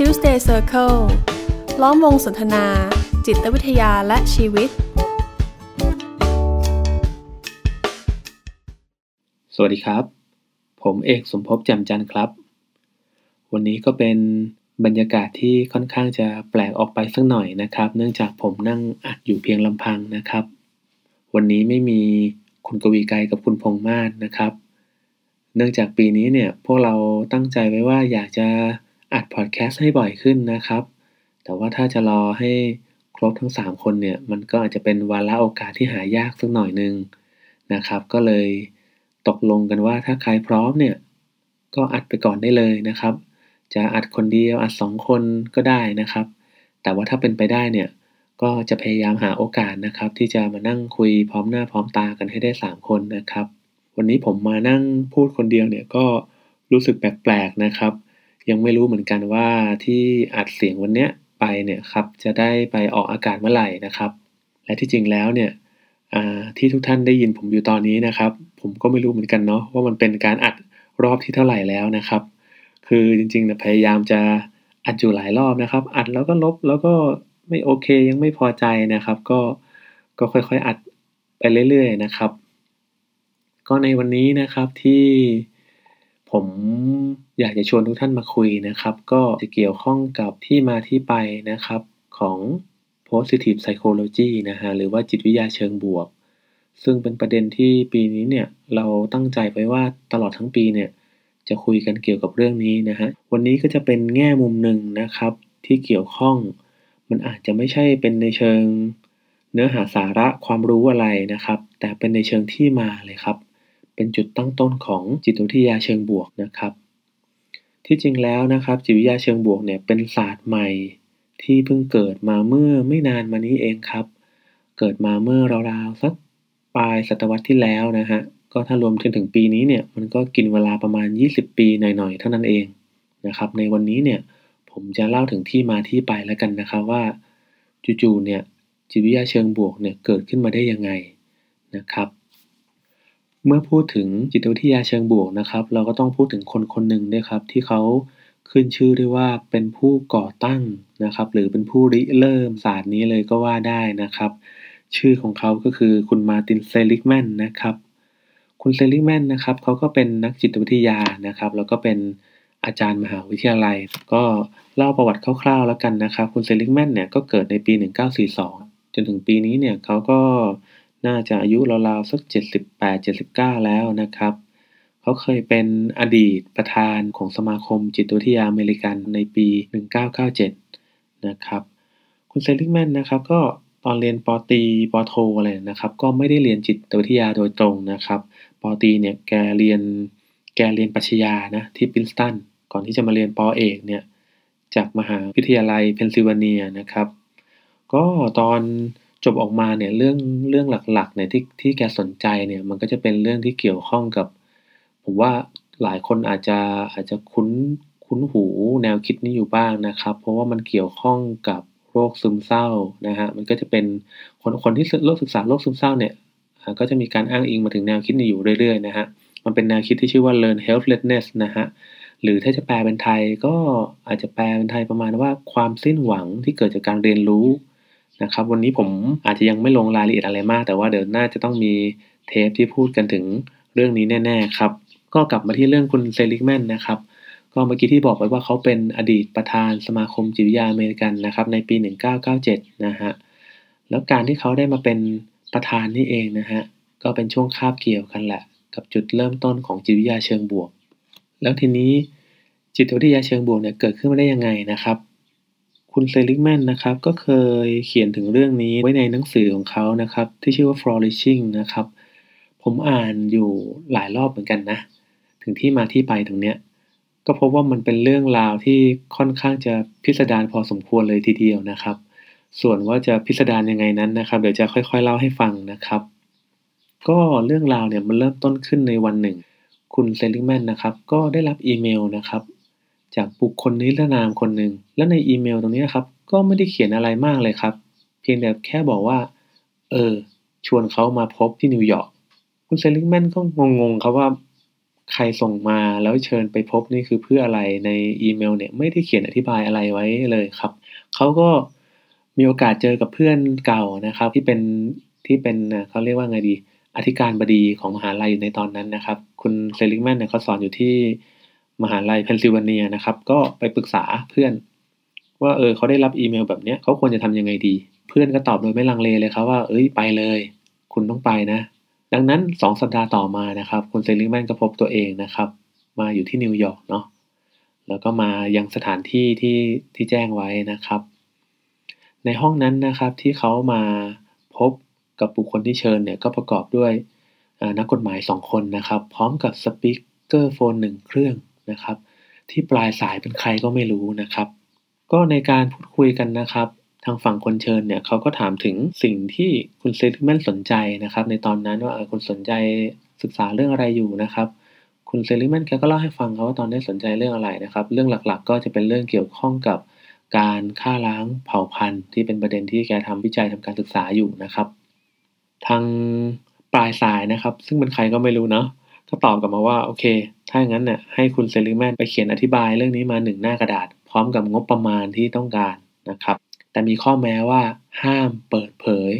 Tuesday Circle ล้อมวงสนทนา จิตวิทยาและชีวิต สวัสดีครับ ผมเอกสมภพแจ่มจันทร์ครับ วันนี้ก็เป็นบรรยากาศที่ค่อนข้างจะแปลกออกไปสักหน่อยนะครับ เนื่องจากผมนั่งอัดอยู่เพียงลำพังนะครับ วันนี้ไม่มีคุณกวีไกรกับคุณพงษ์มาศนะครับ เนื่องจากปีนี้เนี่ยพวกเราตั้งใจไว้ว่าอยากจะ อัดพอดแคสต์ให้บ่อยขึ้นนะครับ แต่ว่าถ้าจะรอให้ครบทั้ง 3 คนเนี่ย มันก็อาจจะเป็นวาระโอกาสที่หายากสักหน่อยหนึงนะครับ ก็เลยตกลงกันว่าถ้าใครพร้อมเนี่ย ก็อัดไปก่อนได้เลยนะครับ จะอัดคนเดียวอัดสองคนก็ได้นะครับ แต่ว่าถ้าเป็นไปได้เนี่ย ก็จะพยายามหาโอกาสนะครับ ที่จะมานั่งคุยพร้อมหน้าพร้อมตากันให้ได้ 3 คนนะครับ วันนี้ผมมานั่งพูดคนเดียวเนี่ยก็รู้สึกแปลกๆนะครับ ยังไม่รู้เหมือนกันว่าที่อัดเสียงวันเนี้ยไปเนี่ยครับจะได้ไปออกอากาศเมื่อไหร่นะครับ และที่จริงแล้วเนี่ยที่ทุกท่านได้ยินผมอยู่ตอนนี้นะครับ ผมก็ไม่รู้เหมือนกันเนาะว่ามันเป็นการอัดรอบที่เท่าไหร่แล้วนะครับ คือจริงๆนี่ยพยายามจะอัดอยู่หลายรอบนะครับ อัดแล้วก็ลบแล้วก็ไม่โอเคยังไม่พอใจนะครับ ก็ก็ค่อยๆอัดไปเรื่อย ๆ นะครับ ก็ในวันนี้นะครับที่ ผมอยากจะชวนทุกท่านมาคุยนะครับ ก็จะเกี่ยวข้องกับที่มาที่ไปนะครับของ positive psychology นะฮะหรือว่าจิตวิทยาเชิงบวก ซึ่งเป็นประเด็นที่ปีนี้เนี่ยเราตั้งใจไว้ว่าตลอดทั้งปีเนี่ยจะคุยกันเกี่ยวกับเรื่องนี้นะฮะวันนี้ก็จะเป็นแง่มุมหนึ่งนะครับที่เกี่ยวข้อง มันอาจจะไม่ใช่เป็นในเชิงเนื้อหาสาระความรู้อะไรนะครับ แต่เป็นในเชิงที่มาเลยครับ เป็นจุดตั้งต้นของจิตวิทยาเชิงบวกนะครับ ที่จริงแล้วนะครับจิตวิทยาเชิงบวกเนี่ยเป็นศาสตร์ใหม่ที่เพิ่งเกิดมาเมื่อไม่นานมานี้เองครับ เกิดมาเมื่อราวๆสักปลายศตวรรษที่แล้วนะฮะก็ถ้ารวมถึงถึงปีนี้เนี่ยมันก็กินเวลาประมาณ 20 ปีหน่อยๆเท่านั้นเองนะครับ ในวันนี้เนี่ยผมจะเล่าถึงที่มาที่ไปแล้วกันนะครับว่าจู่ๆเนี่ยจิตวิทยาเชิงบวกเนี่ยเกิดขึ้นมาได้ยังไงนะครับ เมื่อพูดถึงจิตวิทยาเชิงบวกนะครับ เราก็ต้องพูดถึงคนคนหนึ่งด้วยครับ ที่เขาขึ้นชื่อด้วยว่าเป็นผู้ก่อตั้งนะครับ หรือเป็นผู้ริเริ่มศาสตร์นี้เลยก็ว่าได้นะครับ ชื่อของเขาก็คือคุณมาตินเซลิกแมนนะครับ คุณเซลิกแมนนะครับเขาก็เป็นนักจิตวิทยานะครับ แล้วก็เป็นอาจารย์มหาวิทยาลัย ก็เล่าประวัติคร่าวๆแล้วกันนะครับ คุณเซลิกแมนเนี่ยก็เกิดในปี 1942 จนถึงปีนี้เนี่ยเขาก็ น่าจะอายุราวๆสัก 78-79 แล้วนะครับ เขาเคยเป็นอดีตประธานของสมาคมจิตวิทยาอเมริกันในปี 1997 นะครับ คุณเซลิกแมนนะครับก็ตอนเรียนปอตีปอโทอะไรนะครับ ก็ไม่ได้เรียนจิตวิทยาโดยตรงนะครับปอตีเนี่ยแกเรียนแกเรียนปรัชญานะที่ปรินสตันก่อนที่จะมาเรียนปอเอกเนี่ยจากมหาวิทยาลัยเพนซิลเวเนียนะครับ ก็ตอน จบออกมาเนี่ยเรื่องเรื่องหลักๆเนี่ยที่ที่แกสนใจเนี่ยมันก็จะเป็นเรื่องที่เกี่ยวข้องกับ ผมว่าหลายคนอาจจะอาจจะคุ้นคุ้นหูแนวคิดนี้อยู่บ้างนะครับ เพราะว่ามันเกี่ยวข้องกับโรคซึมเศร้านะฮะมันก็จะเป็นคนคนที่โรคศึกษาโรคซึมเศร้าเนี่ยก็จะมีการอ้างอิงมาถึงแนวคิดนี้อยู่เรื่อยๆนะฮะมันเป็นแนวคิดที่ชื่อว่า learn helplessness นะฮะหรือถ้าจะแปลเป็นไทยก็อาจจะแปลเป็นไทยประมาณว่าความสิ้นหวังที่เกิดจากการเรียนรู้ นะครับ วันนี้ผมอาจจะยังไม่ลงรายละเอียดอะไรมาก แต่ว่าเดี๋ยวน่าจะต้องมีเทปที่พูดกันถึงเรื่องนี้แน่ ๆ ครับ ก็กลับมาที่เรื่องคุณเซลิกแมนนะครับก็เมื่อกี้ที่บอกไปว่าเขาเป็นอดีตประธานสมาคมจิตวิทยาอเมริกันนะครับในปี 1997 นะฮะ แล้วการที่เขาได้มาเป็นประธานนี่เองนะฮะ ก็เป็นช่วงคาบเกี่ยวกันแหละ กับจุดเริ่มต้นของจิตวิทยาเชิงบวก แล้วทีนี้จิตวิทยาเชิงบวกเนี่ยเกิดขึ้นมาได้ยังไงนะครับ คุณเซลิกแมนนะครับ ก็เคยเขียนถึงเรื่องนี้ไว้ในหนังสือของเขานะครับ ที่ชื่อว่า flourishing นะครับ ผมอ่านอยู่หลายรอบเหมือนกันนะ ถึงที่มาที่ไปตรงเนี้ย ก็พบว่ามันเป็นเรื่องราวที่ค่อนข้างจะพิสดารพอสมควรเลยทีเดียวนะครับ ส่วนว่าจะพิสดารยังไงนั้นนะครับ เดี๋ยวจะค่อยๆเล่าให้ฟังนะครับ ก็เรื่องราวเนี่ยมันเริ่มต้นขึ้นในวันหนึ่ง คุณเซลิกแมนนะครับ ก็ได้รับอีเมลนะครับ จากบุคคลนิรนามคนหนึ่ง และในอีเมลตรงนี้ครับ ก็ไม่ได้เขียนอะไรมากเลยครับ เพียงแต่แค่บอกว่า เออ ชวนเขามาพบที่นิวยอร์ก คุณเซลิกแมนก็งงๆครับว่าใครส่งมาแล้วเชิญไปพบนี่คือเพื่ออะไรในอีเมลเนี่ยไม่ได้เขียนอธิบายอะไรไว้เลยครับ เขาก็มีโอกาสเจอกับเพื่อนเก่านะครับ ที่เป็นที่เป็นเขาเรียกว่าไงดี อธิการบดีของมหาลัยอยู่ในตอนนั้นนะครับ คุณเซลิกแมนเนี่ยเขาสอนอยู่ที่ มหาลัยเพนซิลเวเนียนะครับ ก็ไปปรึกษาเพื่อน ว่าเออเขาได้รับอีเมลแบบเนี้ยเขาควรจะทำยังไงดี เพื่อนก็ตอบโดยไม่ลังเลเลยครับว่า เอ้ยไปเลย คุณต้องไปนะ ดังนั้นสองสัปดาห์ต่อมานะครับคุณเซลิงแมนก็พบตัวเองนะครับ มาอยู่ที่นิวยอร์กเนาะแล้วก็มายังสถานที่ที่ที่แจ้งไว้นะครับ ในห้องนั้นนะครับที่เขามาพบกับบุคคลที่เชิญเนี่ยก็ประกอบด้วยนักกฎหมายสองคนนะครับ พร้อมกับสปีกเกอร์โฟนหนึ่งเครื่อง นะครับ ที่ปลายสายเป็นใครก็ไม่รู้นะครับ ก็ในการพูดคุยกันนะครับ ทางฝั่งคนเชิญเนี่ยเขาก็ถามถึงสิ่งที่คุณเซลิแมนสนใจนะครับ ในตอนนั้นว่าคุณสนใจศึกษาเรื่องอะไรอยู่นะครับคุณเซลิแมนแกก็เล่าให้ฟังครับว่าตอนนี้สนใจเรื่องอะไรนะครับ เรื่องหลักๆ ก็จะเป็นเรื่องเกี่ยวข้องกับการฆ่าล้างเผ่าพันธุ์ ที่เป็นประเด็นที่แกทำวิจัยทำการศึกษาอยู่นะครับ ทางปลายสายนะครับ ซึ่งเป็นใครก็ไม่รู้เนาะก็ตอบกลับมาว่าโอเค ถ้าอย่างนั้นเนี่ยให้คุณเซลิแมนไปเขียนอธิบายเรื่องนี้มาหนึ่งหน้ากระดาษ พร้อมกับงบประมาณที่ต้องการนะครับ แต่มีข้อแม้ว่าห้ามเปิดเผย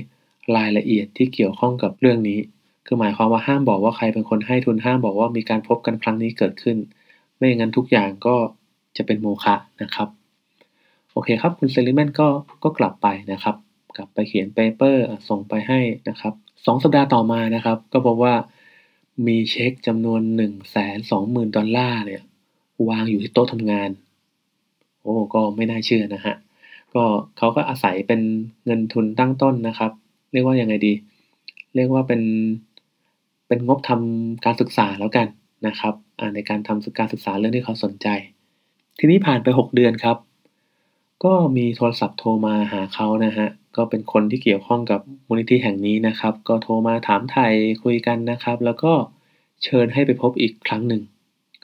รายละเอียดที่เกี่ยวข้องกับเรื่องนี้ คือหมายความว่าห้ามบอกว่าใครเป็นคนให้ทุนห้ามบอกว่ามีการพบกันครั้งนี้เกิดขึ้น ไม่อย่างนั้นทุกอย่างก็จะเป็นโมฆะนะครับโอเคครับคุณเซลิแมนก็ก็กลับไปนะครับ กลับไปเขียนเปเปอร์ส่งไปให้นะครับสองสัปดาห์ต่อมานะครับ ก็พบว่า มีเช็คจำนวนหนึ่งแสนสองหมื่นดอลลาร์เนี่ย วางอยู่ที่โต๊ะทำงาน โอ้ก็ไม่น่าเชื่อนะฮะ ก็เขาก็อาศัยเป็นเงินทุนตั้งต้นนะครับ เรียกว่ายังไงดี เรียกว่าเป็นเป็นงบทำการศึกษาแล้วกันนะครับในการทำการศึกษาเรื่องที่เขาสนใจ ทีนี้ผ่านไป 6 เดือนครับ ก็มีโทรศัพท์โทรมาหาเขานะฮะ ก็เป็นคนที่เกี่ยวข้องกับมูลนิธิแห่งนี้นะครับ ก็โทรมาถามไทยคุยกันนะครับ แล้วก็เชิญให้ไปพบอีกครั้งหนึ่ง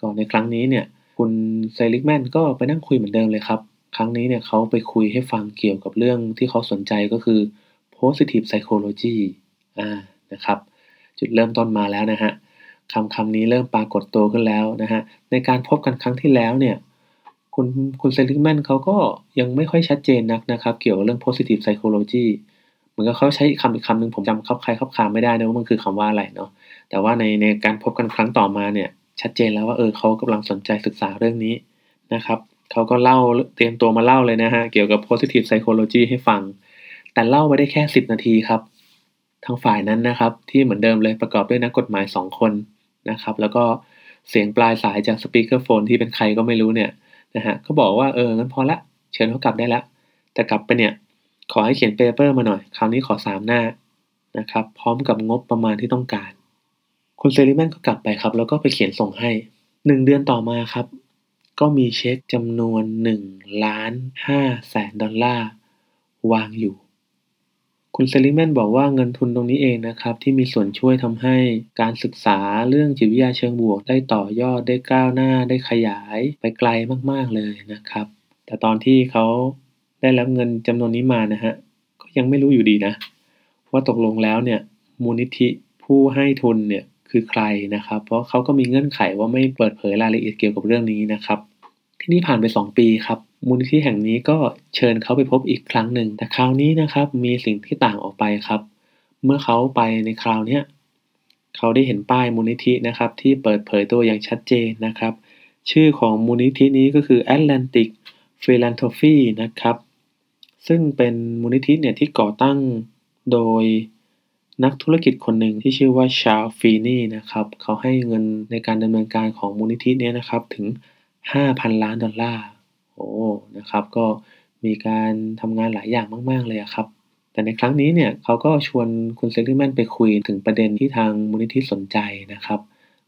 ก่อนในครั้งนี้เนี่ยคุณไซลิกแมนก็ไปนั่งคุยเหมือนเดิมเลยครับ ครั้งนี้เนี่ยเขาไปคุยให้ฟังเกี่ยวกับเรื่องที่เขาสนใจก็คือ positive psychology อ่านะครับ จุดเริ่มต้นมาแล้วนะฮะคำคำนี้เริ่มปรากฏตัวขึ้นแล้วนะฮะในการพบกันครั้งที่แล้วเนี่ย คุณคุณเซลิกแมนเขาก็ยังไม่ค่อยชัดเจนนักนะครับ เกี่ยวกับเรื่อง positive psychology เหมือนกับเขาใช้คำอีกคำหนึ่งผมจำคับใครคับคาไม่ได้นะว่ามันคือคำว่าอะไรเนาะแต่ว่าในในการพบกันครั้งต่อมาเนี่ย ชัดเจนแล้วว่าเออเขากำลังสนใจศึกษาเรื่องนี้นะครับเขาก็เล่าเตรียมตัวมาเล่าเลยนะฮะ เกี่ยวกับ positive psychology ให้ฟัง แต่เล่าไปได้แค่ 10 นาทีครับ ทางฝ่ายนั้นนะครับ ที่เหมือนเดิมเลยประกอบด้วยนักกฎหมาย 2 คนนะครับ แล้วก็เสียงปลายสายจาก speakerphone ที่เป็นใครก็ไม่รู้เนี่ย นะฮะเขาบอกว่าเอองั้นพอละ เชิญเขากลับได้ละ แต่กลับไปเนี่ยขอให้เขียน paper มาหน่อย คราวนี้ขอสามหน้านะครับ พร้อมกับงบประมาณที่ต้องการ คุณเซลิกแมนก็กลับไปครับ แล้วก็ไปเขียนส่งให้หนึ่งเดือนต่อมาครับ ก็มีเช็คจำนวนหนึ่งล้านห้าแสนดอลลาร์วางอยู่ คุณเซลิแมนบอกว่าเงินทุนตรงนี้เองนะครับที่มีส่วนช่วยทำให้การศึกษาเรื่องจิตวิทยาเชิงบวก ได้ต่อยอดได้ก้าวหน้าได้ขยายไปไกลมากๆเลยนะครับ แต่ตอนที่เขาได้รับเงินจำนวนนี้มานะฮะก็ยังไม่รู้อยู่ดีนะ ว่าตกลงแล้วเนี่ยมูลนิธิผู้ให้ทุนเนี่ยคือใครนะครับ เพราะเขาก็มีเงื่อนไขว่าไม่เปิดเผยรายละเอียดเกี่ยวกับเรื่องนี้นะครับ ที่นี่ผ่านไป 2 ปีครับ มูลนิธิแห่งนี้ก็เชิญเขาไปพบอีกครั้งหนึ่ง แต่คราวนี้นะครับมีสิ่งที่ต่างออกไปครับ เมื่อเขาไปในคราวนี้เขาได้เห็นป้ายมูลนิธินะครับ ที่เปิดเผยตัวอย่างชัดเจนนะครับ ชื่อของมูลนิธินี้ก็คือ Atlantic Philanthropy นะครับ ซึ่งเป็นมูลนิธิเนี่ยที่ก่อตั้งโดยนักธุรกิจคนหนึ่งที่ชื่อว่าชาลฟีนี่นะครับ เขาให้เงินในการดำเนินการของมูลนิธินี้นะครับถึง 5,000 ล้านดอลลาร์ โอ้นะครับ ก็มีการทำงานหลายอย่างมาก ๆ เลยครับ แต่ในครั้งนี้เนี่ยเขาก็ชวนคุณเซลิกแมนไปคุยถึงประเด็นที่ทางมูลนิธิสนใจนะครับ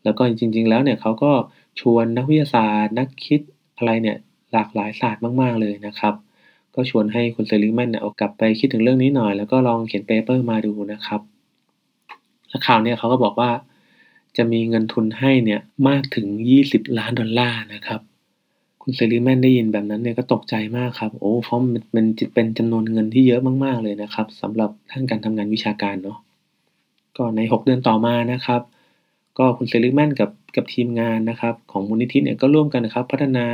แล้วก็จริง ๆ แล้วเนี่ยเขาก็ชวนนักวิทยาศาสตร์ นักคิดอะไรเนี่ยหลากหลายศาสตร์มากๆเลยนะครับ ก็ชวนให้คุณเซลิกแมนเนี่ยเอากลับไปคิดถึงเรื่องนี้หน่อย แล้วก็ลองเขียน paper มาดูนะครับแล้วข่าวเนี่ยเขาก็บอกว่าจะมีเงินทุนให้เนี่ยมากถึง 20 ล้านดอลลาร์นะครับ คุณเซรีแมนได้ยินแบบนั้นเนี่ยก็ตกใจมากครับ โอ้เพราะมันเป็นเป็นจำนวนเงินที่เยอะมากๆเลยนะครับสำหรับท่านการทำงานวิชาการเนาะก็ใน 6 เดือนต่อมานะครับ ก็คุณเซลิแมนกับกับทีมงานนะครับของมูลนิธิเนี่ยก็ร่วมกันนะครับพัฒนา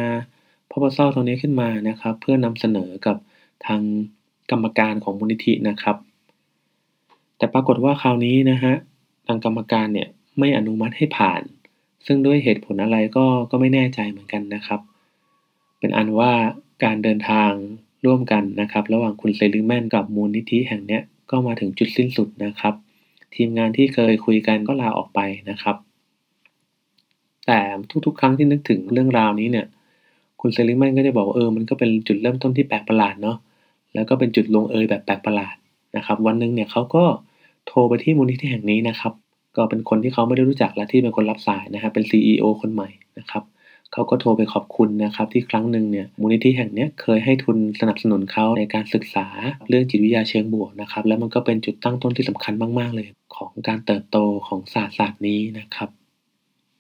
พ r o p o s a ตรงนี้ขึ้นมานะครับ เพื่อนำเสนอกับทางกรรมการของมูลนิธินะครับ แต่ปรากฏว่าคราวนี้นะฮะทางกรรมการเนี่ยไม่อนุมัติให้ผ่าน ซึ่งด้วยเหตุผลอะไรก็ก็ไม่แน่ใจเหมือนกันนะครับ เป็นอันว่าการเดินทางร่วมกันนะครับ ระหว่างคุณเซลิแมนกับมูลนิธิแห่งนี้ก็มาถึงจุดสิ้นสุดนะครับ ทีมงานที่เคยคุยกันก็ลาออกไปนะครับ แต่ทุกๆ ครั้งที่นึกถึงเรื่องราวนี้เนี่ย คุณเซลิแมนก็จะบอกว่าเออมันก็เป็นจุดเริ่มต้นที่แปลกประหลาดเนาะแล้วก็เป็นจุดลงเอยแบบแปลกประหลาดนะครับ วันหนึ่งเนี่ยเขาก็โทรไปที่มูลนิธิแห่งนี้นะครับ ก็เป็นคนที่เขาไม่ได้รู้จักและที่เป็นคนรับสายนะครับเป็น CEO คนใหม่นะครับเเขาก็โทรไปขอบคุณนะครับที่ครั้งหนึ่งเนี่ยมูลนิธิแห่งนี้เคยให้ทุนสนับสนุนเขาในการศึกษาเรื่องจิตวิทยาเชิงบวกนะครับแล้วมันก็เป็นจุดตั้งต้นที่สำคัญมากๆเลย ของการเติบโตของศาสตร์ศาสตร์นี้นะครับ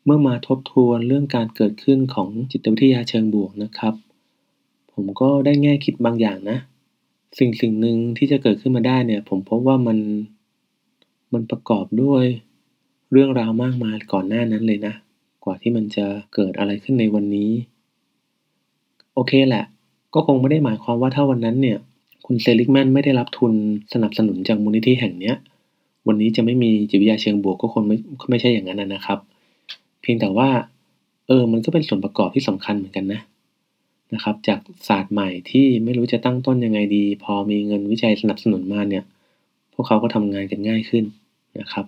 เมื่อมาทบทวนเรื่องการเกิดขึ้นของจิตวิทยาเชิงบวกนะครับ ผมก็ได้แง่คิดบางอย่างนะ สิ่งสิ่งหนึ่งที่จะเกิดขึ้นมาได้เนี่ย ผมพบว่ามันมันประกอบด้วยเรื่องราวมากมายก่อนหน้านั้นเลยนะ กว่าที่มันจะเกิดอะไรขึ้นในวันนี้ โอเคแหละ ก็คงไม่ได้หมายความว่าถ้าวันนั้นเนี่ย คุณเซลิกแมนไม่ได้รับทุนสนับสนุนจากมูลนิธิแห่งเนี้ย วันนี้จะไม่มีจิตวิทยาเชิงบวกก็คงไม่ไม่ใช่อย่างนั้นนะครับ เพียงแต่ว่า เออ มันก็เป็นส่วนประกอบที่สำคัญเหมือนกันนะนะครับ จากศาสตร์ใหม่ที่ไม่รู้จะตั้งต้นยังไงดี พอมีเงินวิจัยสนับสนุนมาเนี่ย พวกเขาก็ทำงานกันง่ายขึ้นนะครับ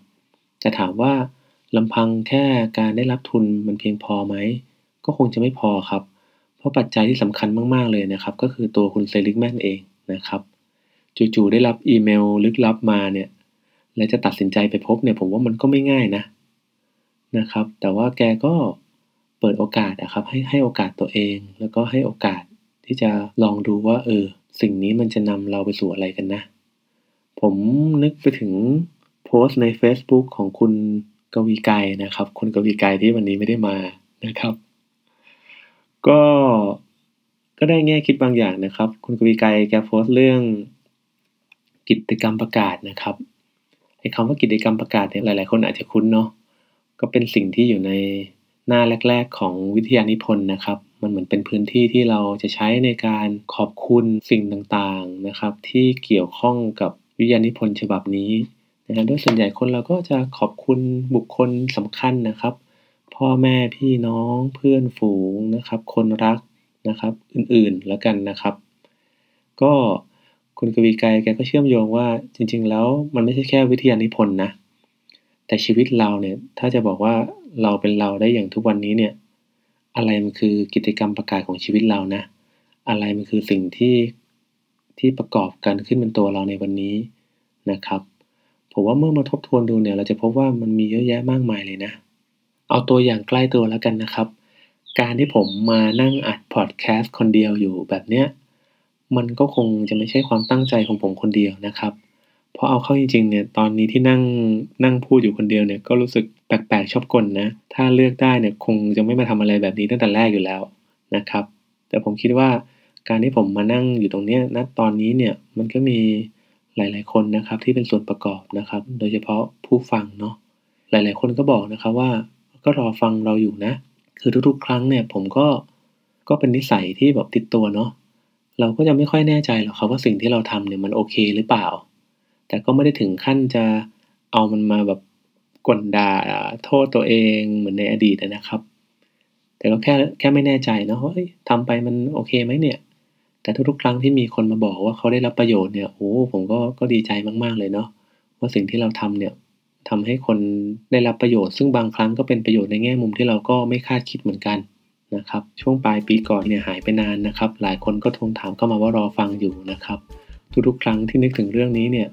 แต่ถามว่า ลำพังแค่การได้รับทุนมันเพียงพอไหม ก็คงจะไม่พอครับ เพราะปัจจัยที่สำคัญมาก ๆ เลยนะครับ ก็คือตัวคุณเซลิกแมนเองนะครับ จู่ๆได้รับอีเมลลึกลับมาเนี่ย และจะตัดสินใจไปพบเนี่ยผมว่ามันก็ไม่ง่ายนะนะครับ แต่ว่าแกก็เปิดโอกาสนะครับ ให้ให้โอกาสตัวเอง แล้วก็ให้โอกาสที่จะลองดูว่าเออสิ่งนี้มันจะนำเราไปสู่อะไรกันนะ ผมนึกไปถึงโพสต์ใน Facebook ของคุณ กวีไกนะครับ คุณกวีไกที่วันนี้ไม่ได้มานะครับ ก็ก็ได้แง่คิดบางอย่างนะครับ คุณกวีไกแกโพสต์เรื่องกิจกรรมประกาศนะครับไอ้คำว่ากิจกรรมประกาศเนี่ยหลาย ๆ คนอาจจะคุ้นเนาะก็เป็นสิ่งที่อยู่ในหน้าแรก ๆ ของวิทยานิพนธ์นะครับ มันเหมือนเป็นพื้นที่ที่เราจะใช้ในการขอบคุณสิ่งต่าง ๆ นะครับ ที่เกี่ยวข้องกับวิทยานิพนธ์ฉบับนี้ นะโดยส่วนใหญ่คนเราก็จะขอบคุณบุคคลสำคัญนะครับ พ่อแม่พี่น้องเพื่อนฝูงนะครับ คนรักนะครับอื่นๆแล้วกันนะครับ ก็คุณกวีไกรแกก็เชื่อมโยงว่าจริง ๆ แล้วมันไม่ใช่แค่วิทยานิพนธ์นะแต่ชีวิตเราเนี่ยถ้าจะบอกว่าเราเป็นเราได้อย่างทุกวันนี้เนี่ยอะไรมันคือกิจกรรมประกาศของชีวิตเรานะ อะไรมันคือสิ่งที่ที่ประกอบกันขึ้นเป็นตัวเราในวันนี้นะครับ ผมว่าเมื่อมาทบทวนดูเนี่ยเราจะพบว่ามันมีเยอะแยะมากมายเลยนะ เอาตัวอย่างใกล้ตัวแล้วกันนะครับ การที่ผมมานั่งอัดพอดแคสต์คนเดียวอยู่แบบเนี้ยมันก็คงจะไม่ใช่ความตั้งใจของผมคนเดียวนะครับเพราะเอาเข้าจริงๆเนี่ยตอนนี้ที่นั่งนั่งพูดอยู่คนเดียวเนี่ยก็รู้สึกแปลกๆชอบกลนะ ถ้าเลือกได้เนี่ยคงจะไม่มาทำอะไรแบบนี้ตั้งแต่แรกอยู่แล้วนะครับ แต่ผมคิดว่าการที่ผมมานั่งอยู่ตรงนี้ณตอนนี้เนี่ยมันก็มี หลายๆ คนนะครับที่เป็นส่วนประกอบนะครับ โดยเฉพาะผู้ฟังเนาะหลายๆ คนก็บอกนะครับว่าก็รอฟังเราอยู่นะ คือทุกๆ ครั้งเนี่ยผมก็ก็เป็นนิสัยที่แบบติดตัวเนาะเราก็จะไม่ค่อยแน่ใจหรอกครับว่าสิ่งที่เราทำเนี่ยมันโอเคหรือเปล่า แต่ก็ไม่ได้ถึงขั้นจะเอามันมาแบบกลด่าโทษตัวเองเหมือนในอดีตนะครับ แต่ก็แค่แค่ไม่แน่ใจเนาะว่าทำไปมันโอเคไหมเนี่ย แต่ทุกๆครั้งที่มีคนมาบอกว่าเขาได้รับประโยชน์เนี่ยโอ้ผมก็ก็ดีใจมากๆเลยเนาะว่าสิ่งที่เราทำเนี่ยทำให้คนได้รับประโยชน์ ซึ่งบางครั้งก็เป็นประโยชน์ในแง่มุมที่เราก็ไม่คาดคิดเหมือนกันนะครับช่วงปลายปีก่อนเนี่ยหายไปนานนะครับ หลายคนก็ทวงถามเข้ามาว่ารอฟังอยู่นะครับ ทุกๆ ครั้งที่นึกถึงเรื่องนี้เนี่ย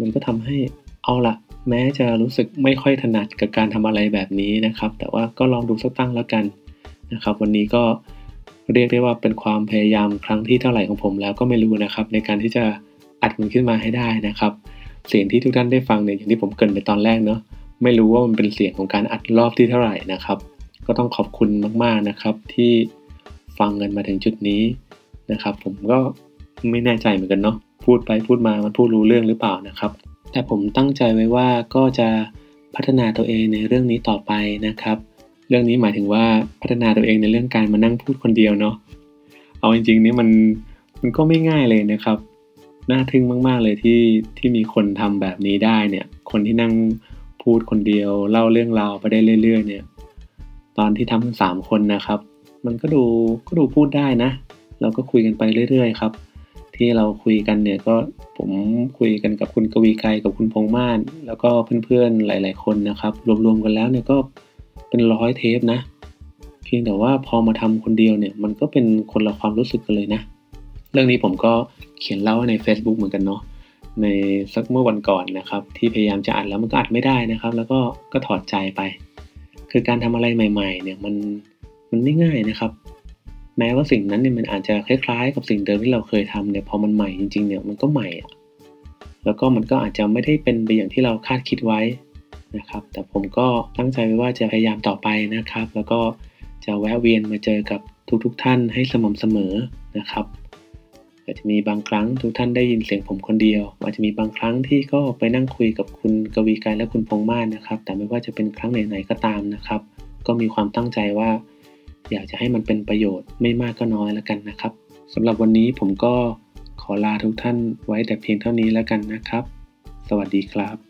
มันก็ทำให้เอาละแม้จะรู้สึกไม่ค่อยถนัดกับการทำอะไรแบบนี้นะครับ แต่ว่าก็ลองดูสักตั้งแล้วกันนะครับ วันนี้ก็ เรียกได้ว่าเป็นความพยายามครั้งที่เท่าไหร่ของผมแล้วก็ไม่รู้นะครับ ในการที่จะอัดมันขึ้นมาให้ได้นะครับ เสียงที่ทุกท่านได้ฟังเนี่ยอย่างที่ผมเกินไปตอนแรกเนาะไม่รู้ว่ามันเป็นเสียงของการอัดรอบที่เท่าไหร่นะครับ ก็ต้องขอบคุณมากๆนะครับ ที่ฟังกันมาถึงจุดนี้นะครับ ผมก็ไม่แน่ใจเหมือนกันเนาะพูดไปพูดมามันพูดรู้เรื่องหรือเปล่านะครับ แต่ผมตั้งใจไว้ว่าก็จะพัฒนาตัวเองในเรื่องนี้ต่อไปนะครับ เรื่องนี้หมายถึงว่าพัฒนาตัวเองในเรื่องการมานั่งพูดคนเดียวเนาะเอาจริงๆนี่มันมันก็ไม่ง่ายเลยนะครับ น่าทึ่งมาก ๆเลยที่ที่มีคนทำแบบนี้ได้เนี่ย คนที่นั่งพูดคนเดียว เล่าเรื่องราวไปได้เรื่อย ๆ เนี่ย ตอนที่ทำสามคนนะครับ มันก็ดูก็ดูพูดได้นะ เราก็คุยกันไปเรื่อย ๆ ครับ ที่เราคุยกันเนี่ยก็ผมคุยกันกับคุณกวีไกรกับคุณพงม่าน แล้วก็เพื่อนๆหลาย ๆ คนนะครับ รวมๆกันแล้วเนี่ยก็ เป็นร้อยเทปนะ เพียงแต่ว่าพอมาทำคนเดียวเนี่ย มันก็เป็นคนละความรู้สึกกันเลยนะ เรื่องนี้ผมก็เขียนเล่าใน Facebook เหมือนกันเนาะในสักเมื่อวันก่อนนะครับ ที่พยายามจะอัดแล้วมันก็อัดไม่ได้นะครับ แล้วก็ก็ถอดใจไป คือการทำอะไรใหม่ ๆ เนี่ยมันมันไม่ง่ายนะครับ แม้ว่าสิ่งนั้นเนี่ยมันอาจจะคล้ายๆ กับสิ่งเดิมที่เราเคยทำเนี่ยพอมันใหม่จริงๆเนี่ยมันก็ใหม่อะแล้วก็มันก็อาจจะไม่ได้เป็นไปอย่างที่เราคาดคิดไว้ นะครับ แต่ผมก็ตั้งใจไว้ว่าจะพยายามต่อไปนะครับ แล้วก็จะแวะเวียนมาเจอกับทุกๆทท่านให้สม่ำเสมอนะครับอาจจะมีบางครั้งทุกท่านได้ยินเสียงผมคนเดียว อาจจะมีบางครั้งที่ก็ไปนั่งคุยกับคุณกวีกายและคุณพงษ์มาศนะครับ แต่ไม่ว่าจะเป็นครั้งไหนๆก็ตามนะครับ ก็มีความตั้งใจว่า อยากจะให้มันเป็นประโยชน์ไม่มากก็น้อยแล้วกันนะครับสำหรับวันนี้ผมก็ขอลาทุกท่านไว้แต่เพียงเท่านี้แล้วกันนะครับ สวัสดีครับ